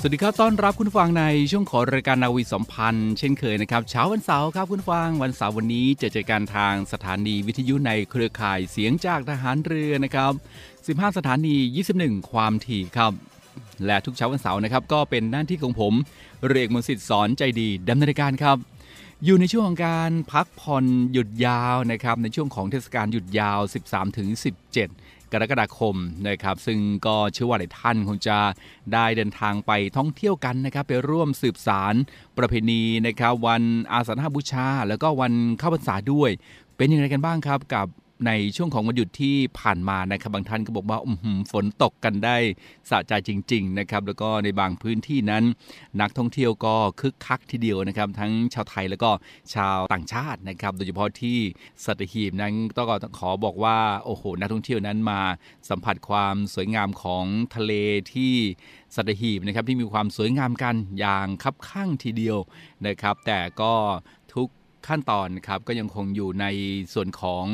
สวัสดีครับ ต้อนรับคุณฟังในช่วงของรายการนาวีสัมพันธ์ เช่นเคยนะครับ เช้าวันเสาร์ครับคุณฟัง วันเสาร์วันนี้จะเจอกันทางสถานีวิทยุในเครือข่ายเสียงจากทหารเรือนะครับ 15 สถานี 21 ความถี่ครับ และทุกเช้าวันเสาร์นะครับ ก็เป็นหน้าที่ของผม เรียกมนต์สิทธิ์สอนใจดีดำเนินการครับ อยู่ในช่วงของการพักผ่อนหยุดยาวนะครับในช่วงของเทศกาลหยุดยาว 13-17 กรกฎาคมนะครับ ซึ่งก็เชื่อว่าหลายท่านคงจะได้เดินทางไปท่องเที่ยวกันนะครับ ไปร่วมสืบสารประเพณีนะครับ วันอาสาฬหบูชา แล้วก็วันเข้าพรรษาด้วย เป็นอย่างไรกันบ้างครับกับ ในช่วงของวันหยุดที่ผ่านมานะครับบางท่านก็บอกว่าอือหือฝนตกกันได้สะใจจริง ๆ นะครับ แล้วก็ในบางพื้นที่นั้น นักท่องเที่ยวก็คึกคักทีเดียวนะครับ ทั้งชาวไทยแล้วก็ชาวต่างชาตินะครับ โดยเฉพาะที่สัตหีบนั้นต้องขอบอกว่าโอ้โหนักท่องเที่ยวนั้นมาสัมผัสความสวยงามของทะเลที่สัตหีบนะครับที่มีความสวยงามกันอย่างคับข้างทีเดียวนะครับ แต่ก็ ขั้นตอนครับก็ยังคงอยู่ในส่วนของ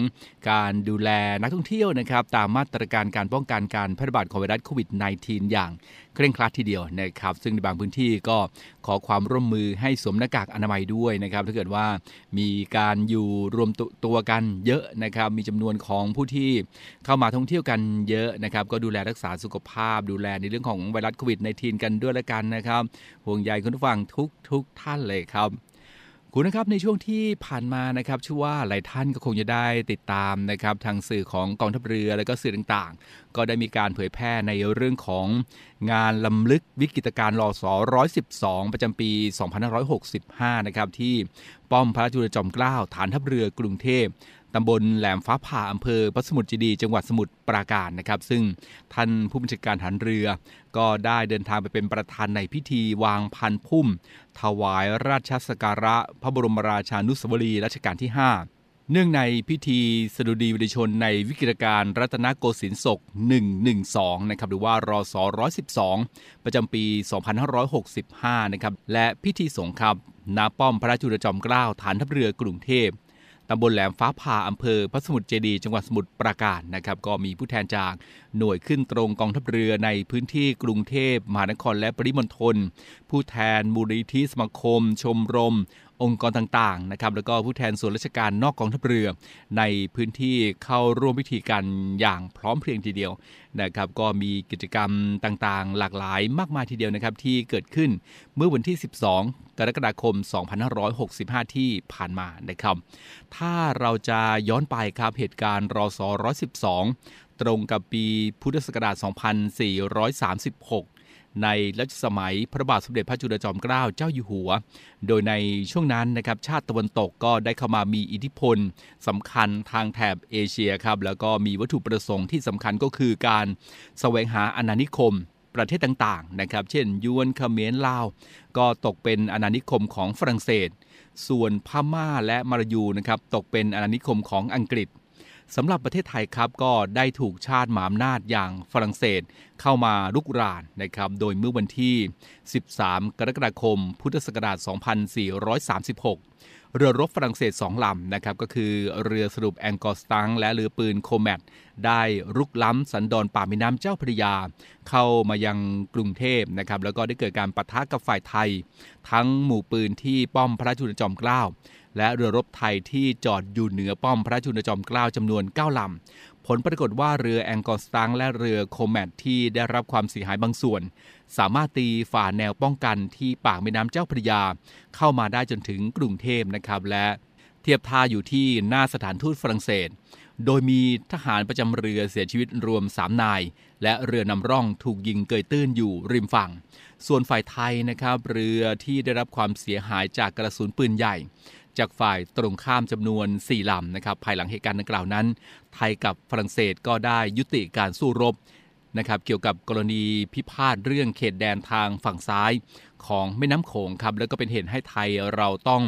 การดูแลนักท่องเที่ยวนะครับ ตามมาตรการการป้องกันการแพร่ระบาดของไวรัสโควิด -19 อย่างเคร่งครัดทีเดียวนะครับ ซึ่งในบางพื้นที่ก็ขอความร่วมมือให้สวมหน้ากากอนามัยด้วยนะครับ ถ้าเกิดว่ามีการอยู่รวมตัวกันเยอะนะครับ มีจำนวนของผู้ที่เข้ามาท่องเที่ยวกันเยอะนะครับ ก็ดูแลรักษาสุขภาพ ดูแลในเรื่องของไวรัสโควิด -19 กันด้วยละกันนะครับห่วงใยคุณผู้ฟังทุกทุกท่านเลยครับ คุณนะครับในช่วงที่ผ่านมานะครับชื่อว่าหลายท่านก็คงจะได้ติดตามนะครับทางสื่อของกองทัพเรือและก็สื่อต่างๆ ก็ได้มีการเผยแพร่ในเรื่องของงานลำลึกวิกฤตการณ์รอส112 ประจำปี 2565 นะครับที่ป้อมพระจุลจอมเกล้าฐานทัพเรือกรุงเทพตำบลแหลมฟ้าผ่าอำเภอพระสมุทรเจดี จังหวัดสมุทรปราการนะครับ ซึ่งท่านผู้บัญชาการฐานเรือ ก็ได้เดินทางไปเป็นประธานในพิธีวางพันพุ่ม ถวายราชสักการะพระบรมราชานุสาวรีย์รัชกาลที่ 5 เนื่องในพิธีสดุดีวิดิชนในวิกฤตการณ์รัตนโกสินทร์ศก 112 นะครับหรือว่ารอส112 ประจำปี 2565 นะครับและพิธีสงฆ์ครับณป้อมพระจุลจอมเกล้าฐานทัพเรือกรุงเทพ ตำบลแหลมฟ้าผ่าอำเภอพระสมุทรเจดี จังหวัดสมุทรปราการนะครับ ก็มีผู้แทนจากหน่วยขึ้นตรงกองทัพเรือในพื้นที่กรุงเทพมหานครและปริมณฑลผู้แทนมูลนิธิสมาคม ชมรมองค์กรต่างๆนะครับแล้วก็ผู้แทนส่วนราชการนอกกองทัพเรือ ในพื้นที่เข้าร่วมพิธีกันอย่างพร้อมเพรียงทีเดียวนะครับก็มีกิจกรรมต่างๆ หลากหลายมากมายทีเดียวนะครับที่เกิดขึ้นเมื่อวันที่ 12 กรกฎาคม 2565 ที่ผ่านมานะครับถ้าเราจะย้อนไปครับเหตุการณ์รอส112 ตรงกับปีพุทธศักราช 2436 ในรัชสมัยพระบาทสมเด็จพระจุลจอมเกล้าเจ้าอยู่หัว โดยในช่วงนั้นนะครับชาติตะวันตกก็ได้เข้ามามีอิทธิพลสำคัญทางแถบเอเชียครับแล้วก็มีวัตถุประสงค์ที่สำคัญก็คือการแสวงหาอาณานิคมประเทศต่างๆนะครับ เช่น ยวนเขมรลาว ก็ตกเป็นอาณานิคมของฝรั่งเศส ส่วนพม่าและมาลายูนะครับตกเป็นอาณานิคมของอังกฤษ สำหรับประเทศไทยครับก็ได้ถูกชาติหมาอำนาจอย่างฝรั่งเศสเข้ามาลุกรานนะครับ โดยเมื่อวันที่ 13 กรกฎาคม พุทธศักราช 2436 เรือรบฝรั่งเศสสองลำนะครับ ก็คือเรือสรุปแองกอร์สตังและเรือปืนโคแมตได้รุกล้ำสันดอนปากแม่น้ำเจ้าพระยา เข้ามายังกรุงเทพนะครับ แล้วก็ได้เกิดการปะทะกับฝ่ายไทย ทั้งหมู่ปืนที่ป้อมพระจุลจอมเกล้า และเรือรบไทยที่จอดอยู่เหนือป้อมพระจุลจอมเกล้าจำนวน 9 ลำ ผลปรากฏว่าเรือแองกอร์สตังและเรือโคแมตที่ได้รับความเสียหายบางส่วน สามารถตีฝ่าแนวป้องกันที่ปากแม่น้ำเจ้าพระยา เข้ามาได้จนถึงกรุงเทพนะครับและเทียบท่าอยู่ที่หน้าสถานทูตฝรั่งเศส โดยมีทหารประจำเรือเสียชีวิตรวม 3 นาย และเรือนำร่องถูกยิงเกยตื้นอยู่ริมฝั่ง ส่วนฝ่ายไทยนะครับ เรือที่ได้รับความเสียหายจากกระสุนปืนใหญ่ จากฝ่ายตรงข้ามจำนวน 4ลำนะครับภายหลังเหตุการณ์ดังกล่าวนั้น ไทยกับฝรั่งเศสก็ได้ยุติการสู้รบนะครับเกี่ยวกับกรณีพิพาทเรื่องเขตแดนทางฝั่งซ้ายของแม่น้ำโขงครับแล้วก็เป็นเหตุให้ไทยเราต้อง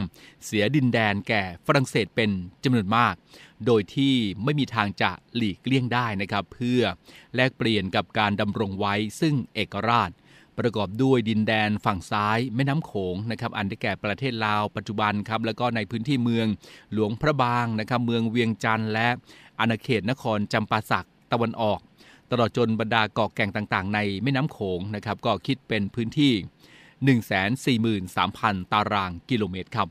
เสียดินแดนแก่ฝรั่งเศสเป็นจำนวนมาก โดยที่ไม่มีทางจะหลีกเลี่ยงได้นะครับเพื่อแลกเปลี่ยนกับการดำรงไว้ซึ่งเอกราช ประกอบด้วยดินแดนฝั่งซ้ายแม่น้ำโขงนะครับอันได้แก่ประเทศลาวปัจจุบันครับแล้วก็ในพื้นที่เมืองหลวงพระบางนะครับเมืองเวียงจันทร์และอาณาเขตนครจำปาสักตะวันออก ตลอดจนบรรดาเกาะแก่งต่างๆ ในแม่น้ำโขงนะครับก็คิดเป็นพื้นที่ 143,000 ตารางกิโลเมตรครับ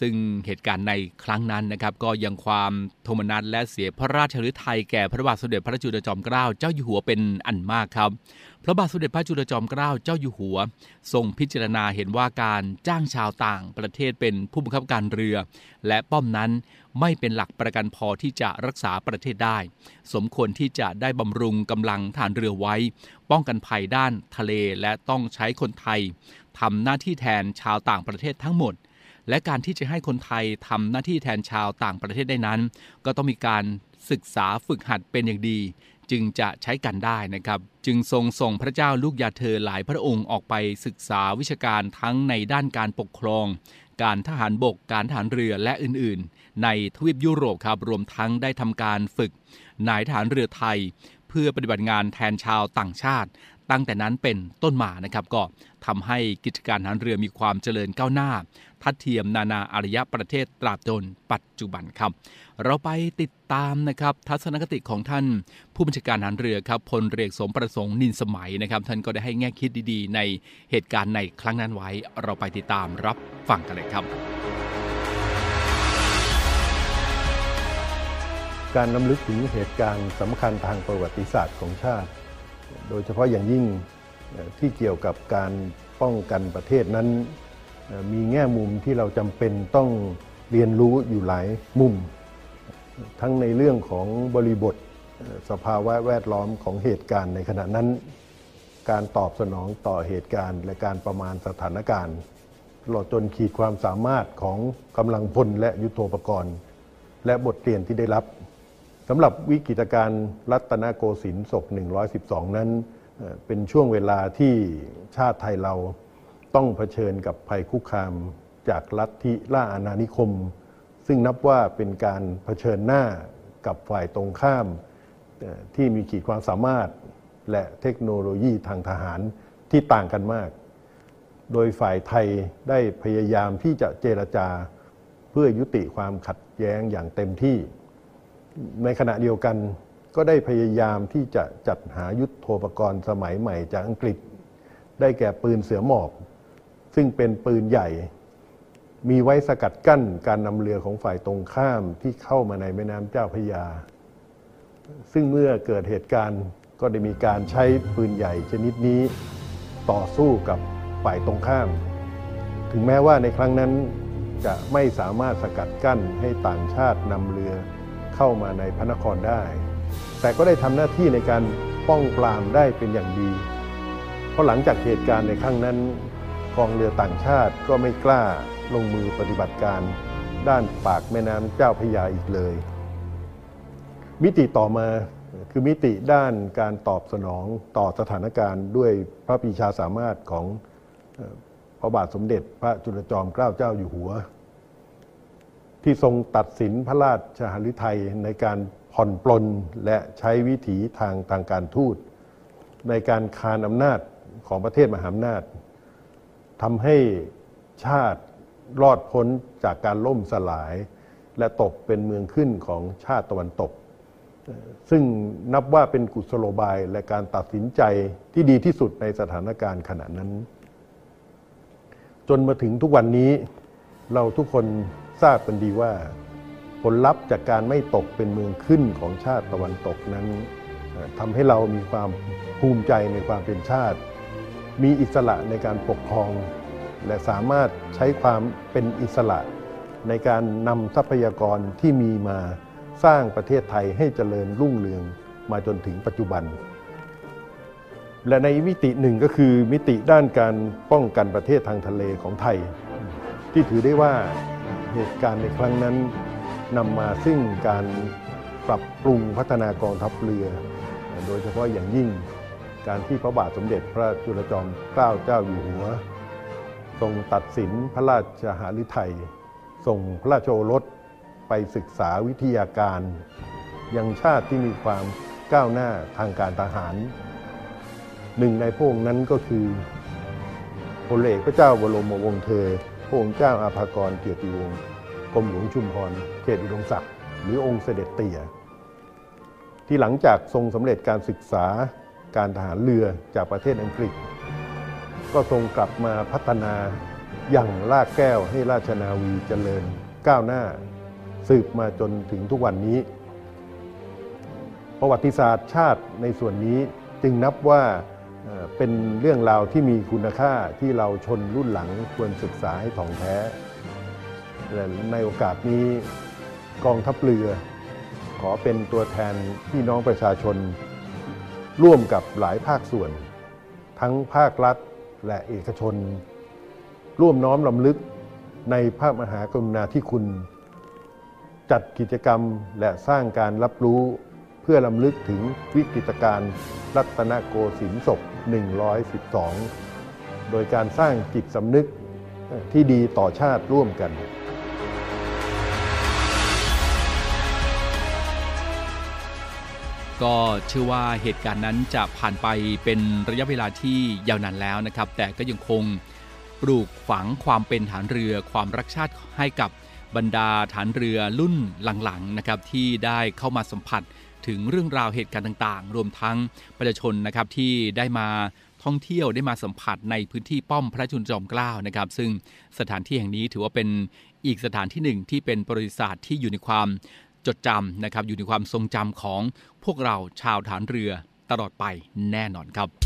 ซึ่งเหตุการณ์ในครั้งนั้นนะครับก็ยังความโทมนัสและเสียพระราชฤทัยแก่พระบาทสมเด็จพระจุลจอมเกล้าเจ้าอยู่หัวเป็นอันมากครับ พระบาทสมเด็จพระจุลจอมเกล้าเจ้าอยู่หัว ทรงพิจารณาเห็นว่าการจ้างชาวต่างประเทศเป็นผู้บังคับการเรือ และป้อมนั้นไม่เป็นหลักประกันพอที่จะรักษาประเทศได้ สมควรที่จะได้บำรุงกำลังฐานเรือไว้ ป้องกันภัยด้านทะเลและต้องใช้คนไทยทำหน้าที่แทนชาวต่างประเทศทั้งหมด และการที่จะให้คนไทยทำหน้าที่แทนชาวต่างประเทศได้นั้น ก็ต้องมีการศึกษาฝึกหัดเป็นอย่างดี จึงจะใช้กันได้นะครับ จึงทรงส่งพระเจ้าลูกยาเธอหลายพระองค์ออกไปศึกษาวิชาการทั้งในด้านการปกครอง การทหารบก การทหารเรือและอื่นๆ ในทวีปยุโรปครับรวมทั้งได้ทำการฝึกนายทหารเรือไทย เพื่อปฏิบัติงานแทนชาวต่างชาติ ตั้งแต่นั้นเป็นต้นมานะครับก็ทำให้กิจการทหารเรือมีความเจริญก้าวหน้า ทัดเทียมนานาอารยประเทศตราบจนปัจจุบันครับ เราไปติดตามนะครับทัศนคติของท่านผู้บัญชาการทหารเรือครับพลเรือสมประสงค์นินสมัยนะครับ ท่านก็ได้ให้แง่คิดดีๆ ในเหตุการณ์ในครั้งนั้นไว้ เราไปติดตามรับฟังกันเลยครับการนำลึกถึงเหตุการณ์สำคัญทางประวัติศาสตร์ของชาติ โดยเฉพาะอย่างยิ่งที่เกี่ยวกับการป้องกันประเทศนั้น มีแง่มุมที่เราจำเป็นต้องเรียนรู้อยู่หลายมุม ทั้งในเรื่องของบริบทสภาวะแวดล้อมของเหตุการณ์ในขณะนั้น การตอบสนองต่อเหตุการณ์ และการประมาณสถานการณ์ตลอดจนขีดความสามารถของกำลังพลและยุทโธปกรณ์ และบทเรียนที่ได้รับ สำหรับวิกฤตการณ์รัตนโกสินทร์ศก 112 นั้น เป็นช่วงเวลาที่ชาติไทยเราต้องเผชิญกับภัยคุกคามจากลัทธิล่าอาณานิคม ซึ่งนับว่าเป็นการเผชิญหน้ากับฝ่ายตรงข้าม ที่มีขีดความสามารถและเทคโนโลยีทางทหารที่ต่างกันมาก โดยฝ่ายไทยได้พยายามที่จะเจรจา เพื่อยุติความขัดแย้งอย่างเต็มที่ ในขณะเดียวกันก็ได้พยายามที่จะจัดหายุทธโธปกรณ์สมัยใหม่จากอังกฤษ ได้แก่ปืนเสือหมอบ ซึ่งเป็นปืนใหญ่ มีไว้สกัดกั้นการนำเรือของฝ่ายตรงข้ามที่เข้ามาในแม่น้ำเจ้าพระยา ซึ่งเมื่อเกิดเหตุการณ์ก็ได้มีการใช้ปืนใหญ่ชนิดนี้ต่อสู้กับฝ่ายตรงข้าม ถึงแม้ว่าในครั้งนั้นจะไม่สามารถสกัดกั้นให้ต่างชาตินำเรือ เข้ามาในพระนครได้ แต่ก็ได้ทำหน้าที่ในการป้องปรามได้เป็นอย่างดี เพราะหลังจากเหตุการณ์ในครั้งนั้น กองเรือต่างชาติก็ไม่กล้าลงมือปฏิบัติการ ด้านปากแม่น้ำเจ้าพยาอีกเลย มิติต่อมาคือมิติด้านการตอบสนองต่อสถานการณ์ด้วยพระปีชาสามารถของพระบาทสมเด็จพระจุลจอมเกล้าเจ้าอยู่หัว ที่ทรงตัดสินพระราชหฤทัยในการผ่อนปลนและใช้วิถีทางทางการทูต ในการคานอำนาจของประเทศมหาอำนาจทำให้ชาติรอดพ้นจากการล่มสลาย และตกเป็นเมืองขึ้นของชาติตะวันตก ซึ่งนับว่าเป็นกุศโลบายและการตัดสินใจที่ดีที่สุดในสถานการณ์ขณะนั้น จนมาถึงทุกวันนี้เราทุกคน ทราบกันดีว่า ผลลัพธ์จากการไม่ตกเป็นเมืองขึ้นของชาติตะวันตกนั้นทำให้เรามีความภูมิใจในความเป็นชาติ มีอิสระในการปกครอง และสามารถใช้ความเป็นอิสระในการนำทรัพยากรที่มีมาสร้างประเทศไทยให้เจริญรุ่งเรืองมาจนถึงปัจจุบัน และในมิติหนึ่งก็คือมิติด้านการป้องกันประเทศทางทะเลของไทย ที่ถือได้ว่า เหตุการณ์ในครั้งนั้นนำมาซึ่งการปรับปรุงพัฒนากองทัพเรือ โดยเฉพาะอย่างยิ่งการที่พระบาทสมเด็จพระจุลจอมเกล้าเจ้าอยู่หัว ทรงตัดสินพระราชหฤทัยส่งพระราชโอรสไปศึกษาวิทยาการ ยังชาติที่มีความก้าวหน้าทางการทหาร หนึ่งในพระองค์นั้นก็คือพลเอกพระเจ้าบรมวงศ์เธอ พระองค์เจ้าอาภากรเกียรติวงศ์กรมหลวงชุมพรเขตอุดมศักดิ์หรือองค์เสด็จเตี่ยที่หลังจากทรงสำเร็จการศึกษาการทหารเรือจากประเทศอังกฤษ ก็ทรงกลับมาพัฒนาอย่างลากแก้วให้ราชนาวีเจริญก้าวหน้า สืบมาจนถึงทุกวันนี้ ประวัติศาสตร์ชาติในส่วนนี้จึงนับว่า เป็นเรื่องราวที่มีคุณค่าที่เราชนรุ่นหลังควรศึกษาให้ถ่องแท้และในโอกาสนี้กองทัพเรือ ขอเป็นตัวแทนพี่น้องประชาชน ร่วมกับหลายภาคส่วน ทั้งภาครัฐและเอกชน ร่วมน้อมลำลึกในพระมหากรุณาธิคุณ จัดกิจกรรมและสร้างการรับรู้ พื่อลำลึกถึงวิกฤตการณ์รัตนโกสินทร์ศก 112 โดยการสร้างจิตสำนึกที่ดีต่อชาติร่วมกัน ก็เชื่อว่าเหตุการณ์นั้นจะผ่านไปเป็นระยะเวลาที่ยาวนานแล้วนะครับ แต่ก็ยังคงปลูกฝังความเป็นฐานเรือความรักชาติให้กับบรรดาฐานเรือรุ่นหลังๆนะครับที่ได้เข้ามาสัมผัส ถึงเรื่องราวเหตุการณ์ต่างๆ รวมทั้งประชาชนนะครับที่ได้มาท่องเที่ยวได้มาสัมผัสในพื้นที่ป้อมพระจุลจอมเกล้านะครับ ซึ่งสถานที่แห่งนี้ถือว่าเป็นอีกสถานที่หนึ่งที่เป็นประวัติศาสตร์ที่อยู่ในความจดจำนะครับ อยู่ในความทรงจำของพวกเราชาวฐานเรือตลอดไปแน่นอนครับ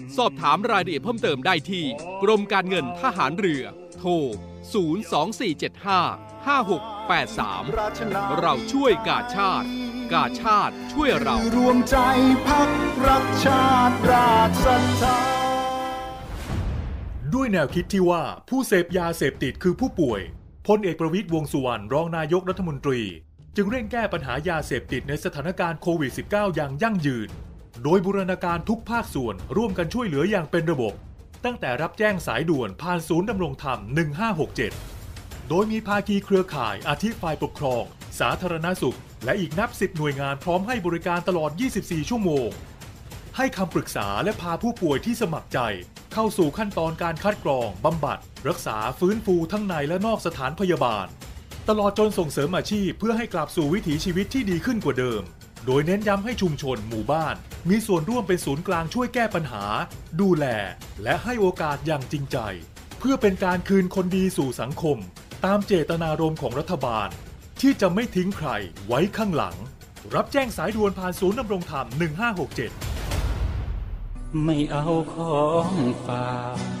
สอบถามรายละเอียดเพิ่มเติมได้ที่ กรมการเงินทหารเรือ โทร 02475 5683 เราช่วยกาชาติ กาชาติช่วยเรารวมใจพักรักชาติราชศรัทธาด้วยแนวคิดที่ว่าผู้เสพยาเสพติดคือผู้ป่วยพลเอกประวิตยวงษ์สุวรรณรองนายกรัฐมนตรี จึงเร่งแก้ปัญหายาเสพติดในสถานการณ์โควิด -19 อย่างยั่งยืน โดยบูรณาการทุกภาคส่วนร่วมกันช่วยเหลืออย่างเป็นระบบ ตั้งแต่รับแจ้งสายด่วนผ่านศูนย์ดำรงธรรม 1567 โดยมีภาคีเครือข่ายอาทิฝ่ายปกครอง สาธารณสุข และอีกนับสิบหน่วยงานพร้อมให้บริการตลอด 24 ชั่วโมง ให้คำปรึกษาและพาผู้ป่วยที่สมัครใจ เข้าสู่ขั้นตอนการคัดกรองบำบัด รักษาฟื้นฟูทั้งในและนอกสถานพยาบาล ตลอดจนส่งเสริมอาชีพเพื่อให้กลับสู่วิถีชีวิตที่ดีขึ้นกว่าเดิม โดยเน้นย้ำให้ชุมชนหมู่บ้าน มีส่วนร่วมเป็นศูนย์กลางช่วยแก้ปัญหา ดูแล และให้โอกาสอย่างจริงใจ เพื่อเป็นการคืนคนดีสู่สังคม ตามเจตนารมณ์ของรัฐบาล ที่จะไม่ทิ้งใครไว้ข้างหลัง รับแจ้งสายด่วนผ่านศูนย์ดำรงธรรม 1567 ไม่เอาของฝาก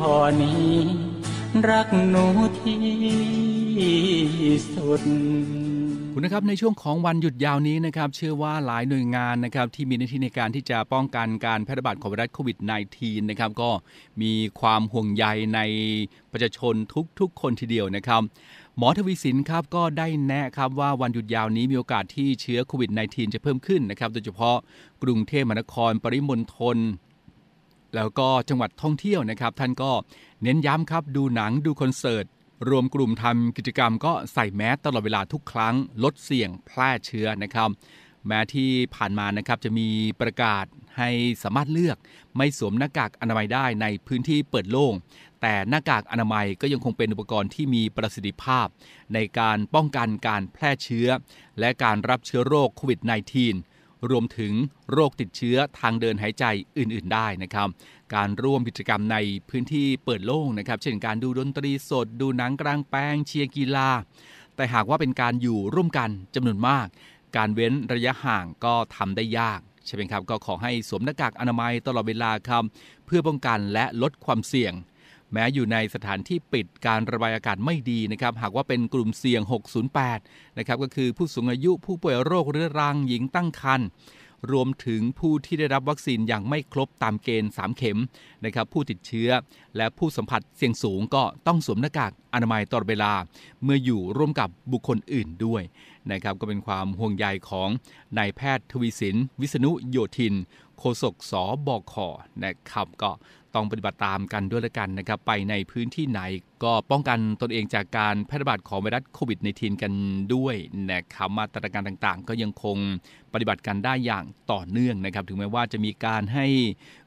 พอนี้ รักหนูที่สุดคุณนะครับในช่วงของวันหยุดยาวนี้นะครับเชื่อว่าหลายหน่วยงานนะครับที่มีหน้าที่ในการที่จะป้องกันการแพร่ระบาดของไวรัสโควิด -19 นะครับก็มีความห่วงใยในประชาชนทุกๆ คนทีเดียวนะครับ หมอทวีสินครับก็ได้แนะครับว่าวันหยุดยาวนี้มีโอกาสที่เชื้อโควิด -19 จะเพิ่มขึ้นนะครับโดยเฉพาะกรุงเทพมหานครปริมณฑล แล้วก็จังหวัดท่องเที่ยวนะครับ ท่านก็เน้นย้ำครับดูหนังดูคอนเสิร์ต รวมกลุ่มทำกิจกรรมก็ใส่แมสตลอดเวลาทุกครั้ง ลดเสี่ยงแพร่เชื้อนะครับ แม้ที่ผ่านมานะครับจะมีประกาศให้สามารถเลือกไม่สวมหน้ากากอนามัยได้ในพื้นที่เปิดโล่ง แต่หน้ากากอนามัยก็ยังคงเป็นอุปกรณ์ที่มีประสิทธิภาพ ในการป้องกันการแพร่เชื้อ และการรับเชื้อโรคโควิด -19 รวมถึงโรคติดเชื้อทางเดินหายใจอื่นๆได้นะครับ การร่วมกิจกรรมในพื้นที่เปิดโล่งนะครับ เช่นการดูดนตรีสด ดูหนังกลางแปลงเชียร์กีฬา แต่หากว่าเป็นการอยู่ร่วมกันจำนวนมาก การเว้นระยะห่างก็ทำได้ยากใช่ไหมครับก็ขอให้สวมหน้ากากอนามัยตลอดเวลาครับเพื่อป้องกันและลดความเสี่ยง แม้อยู่ในสถานที่ปิดการระบายอากาศไม่ดีนะครับ หากว่าเป็นกลุ่มเสี่ยง 608 นะครับ ก็คือผู้สูงอายุผู้ป่วยโรคเรื้อรังหญิงตั้งครรภ์รวมถึงผู้ที่ได้รับวัคซีนอย่างไม่ครบตามเกณฑ์ 3 เข็มนะครับผู้ติดเชื้อ และผู้สัมผัสเสี่ยงสูงก็ต้องสวมหน้ากากอนามัยตลอดเวลา เมื่ออยู่ร่วมกับบุคคลอื่นด้วยนะครับก็เป็นความห่วงใยของนายแพทย์ทวีสิน วิษณุโยธิน โฆษกสบคนะครับก็ ต้องปฏิบัติตามกันด้วยละกันนะครับ ไปในพื้นที่ไหนก็ป้องกันตนเองจากการแพร่ระบาดของไวรัสโควิด -19 กันด้วยนะครับมาตรการต่างๆ ก็ยังคงปฏิบัติกันได้อย่างต่อเนื่องนะครับ ถึงแม้ว่าจะมีการให้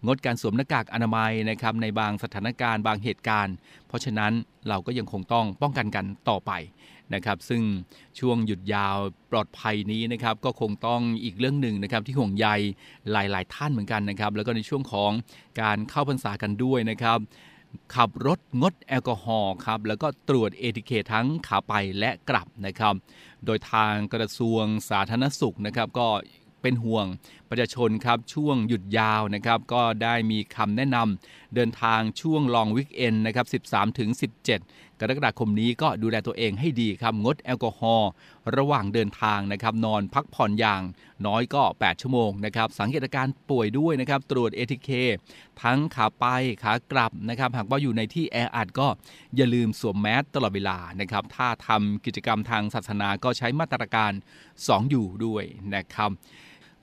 งดการสวมหน้ากากอนามัยนะครับในบางสถานการณ์บางเหตุการณ์ เพราะฉะนั้นเราก็ยังคงต้องป้องกันกันต่อไป นะครับ ซึ่งช่วงหยุดยาวปลอดภัยนี้นะครับก็คงต้องอีกเรื่องหนึ่งนะครับที่ห่วงใยหลาย ๆ ท่านเหมือนกันนะครับ แล้วก็ในช่วงของการเข้าพรรษากันด้วยนะครับขับรถงดแอลกอฮอล์ครับแล้วก็ตรวจเอทีเคทั้งขาไปและกลับนะครับ โดยทางกระทรวงสาธารณสุขนะครับ ก็เป็นห่วงประชาชนครับช่วงหยุดยาวนะครับ ก็ได้มีคำแนะนำเดินทางช่วงลองวิกเอนนะครับ 13ถึง17 กรกฎาคมนี้ก็ดูแลตัวเองให้ดีครับงดแอลกอฮอล์ระหว่างเดินทางนะครับนอนพักผ่อนอย่างน้อยก็ 8 ชั่วโมงนะครับสังเกตอาการป่วยด้วยนะครับตรวจ ATK ทั้งขาไปขากลับนะครับหากว่าอยู่ในที่แออัดก็อย่าลืมสวมแมสตลอดเวลานะครับถ้าทำกิจกรรมทางศาสนาก็ใช้มาตรการ 2 อยู่ด้วยนะครับ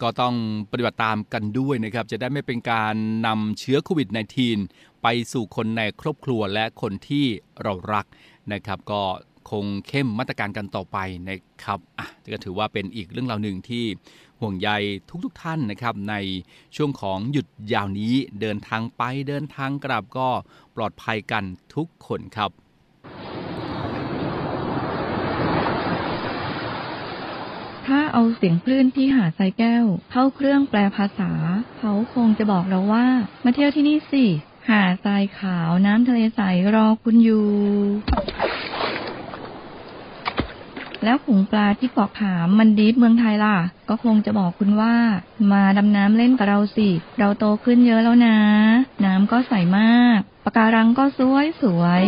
ก็ต้องปฏิบัติตามกันด้วยนะครับ จะได้ไม่เป็นการนำเชื้อโควิด -19 ไปสู่คนในครอบครัวและคนที่เรารักนะครับ ก็คงเข้มมาตรการกันต่อไปนะครับอะก็ถือว่าเป็นอีกเรื่องราวหนึ่งที่ห่วงใยทุกๆทท่านนะครับ ในช่วงของหยุดยาวนี้เดินทางไปเดินทางกลับก็ปลอดภัยกันทุกคนครับถ้าเอาเสียงคลื่นที่หาดทรายแก้ว เข้าเครื่องแปลภาษา เขาคงจะบอกเราว่า มาเที่ยวที่นี่สิ หาดทรายขาวน้ำทะเลใสรอคุณอยู่ แล้วขุงปลาที่เกาะขามมันดีดเมืองไทยล่ะ ก็คงจะบอกคุณว่า มาดำน้ำเล่นกับเราสิ เราโตขึ้นเยอะแล้วนะ น้ำก็ใสมากปะการังก็สวยสวย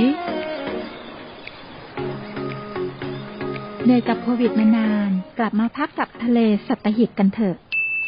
เหนื่อยกับโควิดมานาน กลับมาพักกับทะเลสัตหิตกันเถอะ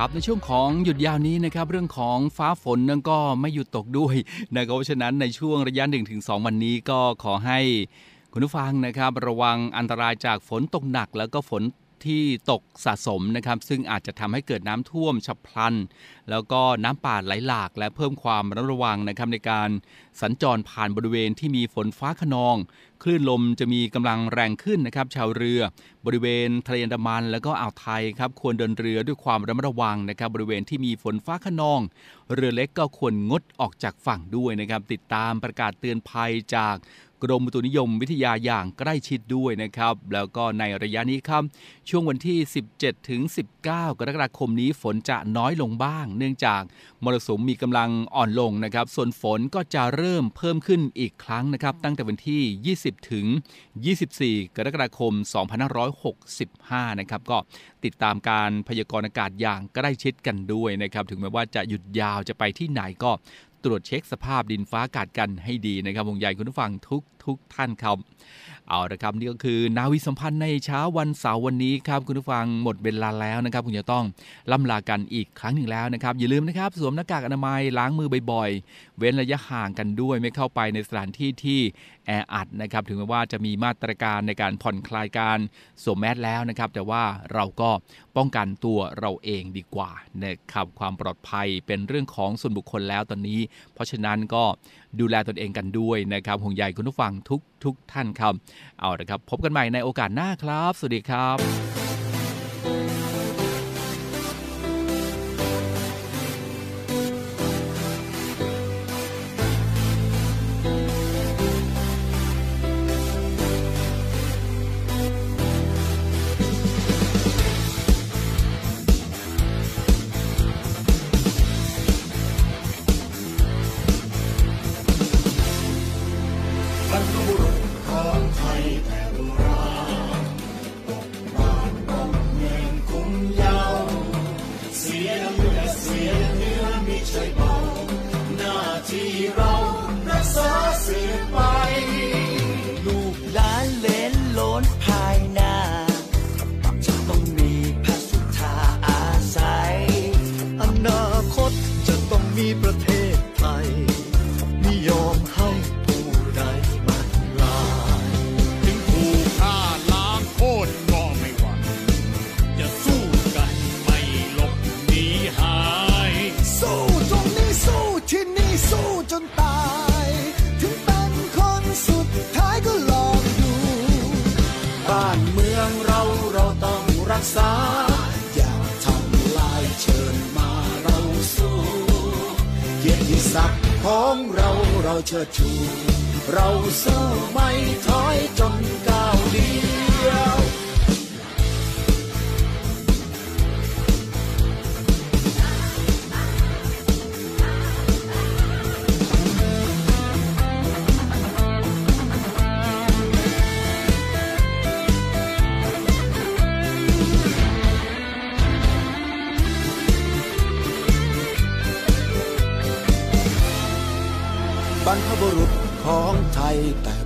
ครับในช่วงของหยุดยาวนี้นะครับเรื่องของฟ้าฝนนั่นก็ไม่หยุดตกด้วยนะครับเพราะฉะนั้นในช่วงระยะ1-2 วันนี้ก็ขอให้คุณผู้ฟังนะครับ ระวังอันตรายจากฝนตกหนักแล้วก็ฝน ที่ตกสะสมนะครับ ซึ่งอาจจะทำให้เกิดน้ำท่วมฉับพลัน แล้วก็น้ำป่าไหลหลาก และเพิ่มความระมัดระวังนะครับในการสัญจรผ่านบริเวณที่มีฝนฟ้าขนอง คลื่นลมจะมีกำลังแรงขึ้นนะครับ ชาวเรือบริเวณทะเลอันดามัน แล้วก็อ่าวไทยครับควรเดินเรือด้วยความระมัดระวังนะครับ บริเวณที่มีฝนฟ้าขนอง เรือเล็กก็ควรงดออกจากฝั่งด้วยนะครับ ติดตามประกาศเตือนภัยจาก กรมอุตุนิยมวิทยาอย่างใกล้ชิดด้วยนะครับ แล้วก็ในระยะนี้ครับ ช่วงวันที่ 17ถึง19 กรกฎาคมนี้ฝนจะน้อยลงบ้าง เนื่องจากมรสุมมีกำลังอ่อนลงนะครับ ส่วนฝนก็จะเริ่มเพิ่มขึ้นอีกครั้งนะครับ ตั้งแต่วันที่ 20ถึง24 กรกฎาคม 2565 นะครับ ก็ติดตามการพยากรณ์อากาศอย่างใกล้ชิดกันด้วยนะครับ ถึงแม้ว่าจะหยุดยาวจะไปที่ไหนก็ตรวจเช็คสภาพดินฟ้าอากาศกันให้ดีนะครับวงใหญ่คุณผู้ฟังทุก ทุกท่านครับเอาละครับนี่ก็คือนาวิสัมพันธ์ในเช้าวันเสาร์วันนี้ครับคุณผู้ฟังหมดเวลาแล้วนะครับคุณจะต้องล่ำลากันอีกครั้งหนึ่งแล้วนะครับอย่าลืมนะครับสวมหน้ากากอนามัยล้างมือบ่อยๆ เว้นระยะห่างกันด้วยไม่เข้าไปในสถานที่ที่แออัดนะครับถึงแม้ว่าจะมีมาตรการในการผ่อนคลายการสวมแมสแล้วนะครับแต่ว่าเราก็ป้องกันตัวเราเองดีกว่านะครับความปลอดภัยเป็นเรื่องของส่วนบุคคลแล้วตอนนี้ เพราะฉะนั้นก็ ดูแลตนเองกันด้วยนะครับห่วงใยคุณผู้ฟังทุกทุกท่านครับ เอาละครับ พบกันใหม่ในโอกาสหน้าครับ สวัสดีครับบ ษา อย่าทำลายเชิญมาเราสู้เกียรติศักดิ์ของเราเราเชิดชู เราสู้ไม่ถอยจนก้าวเดียว บุรุษของไทยแต่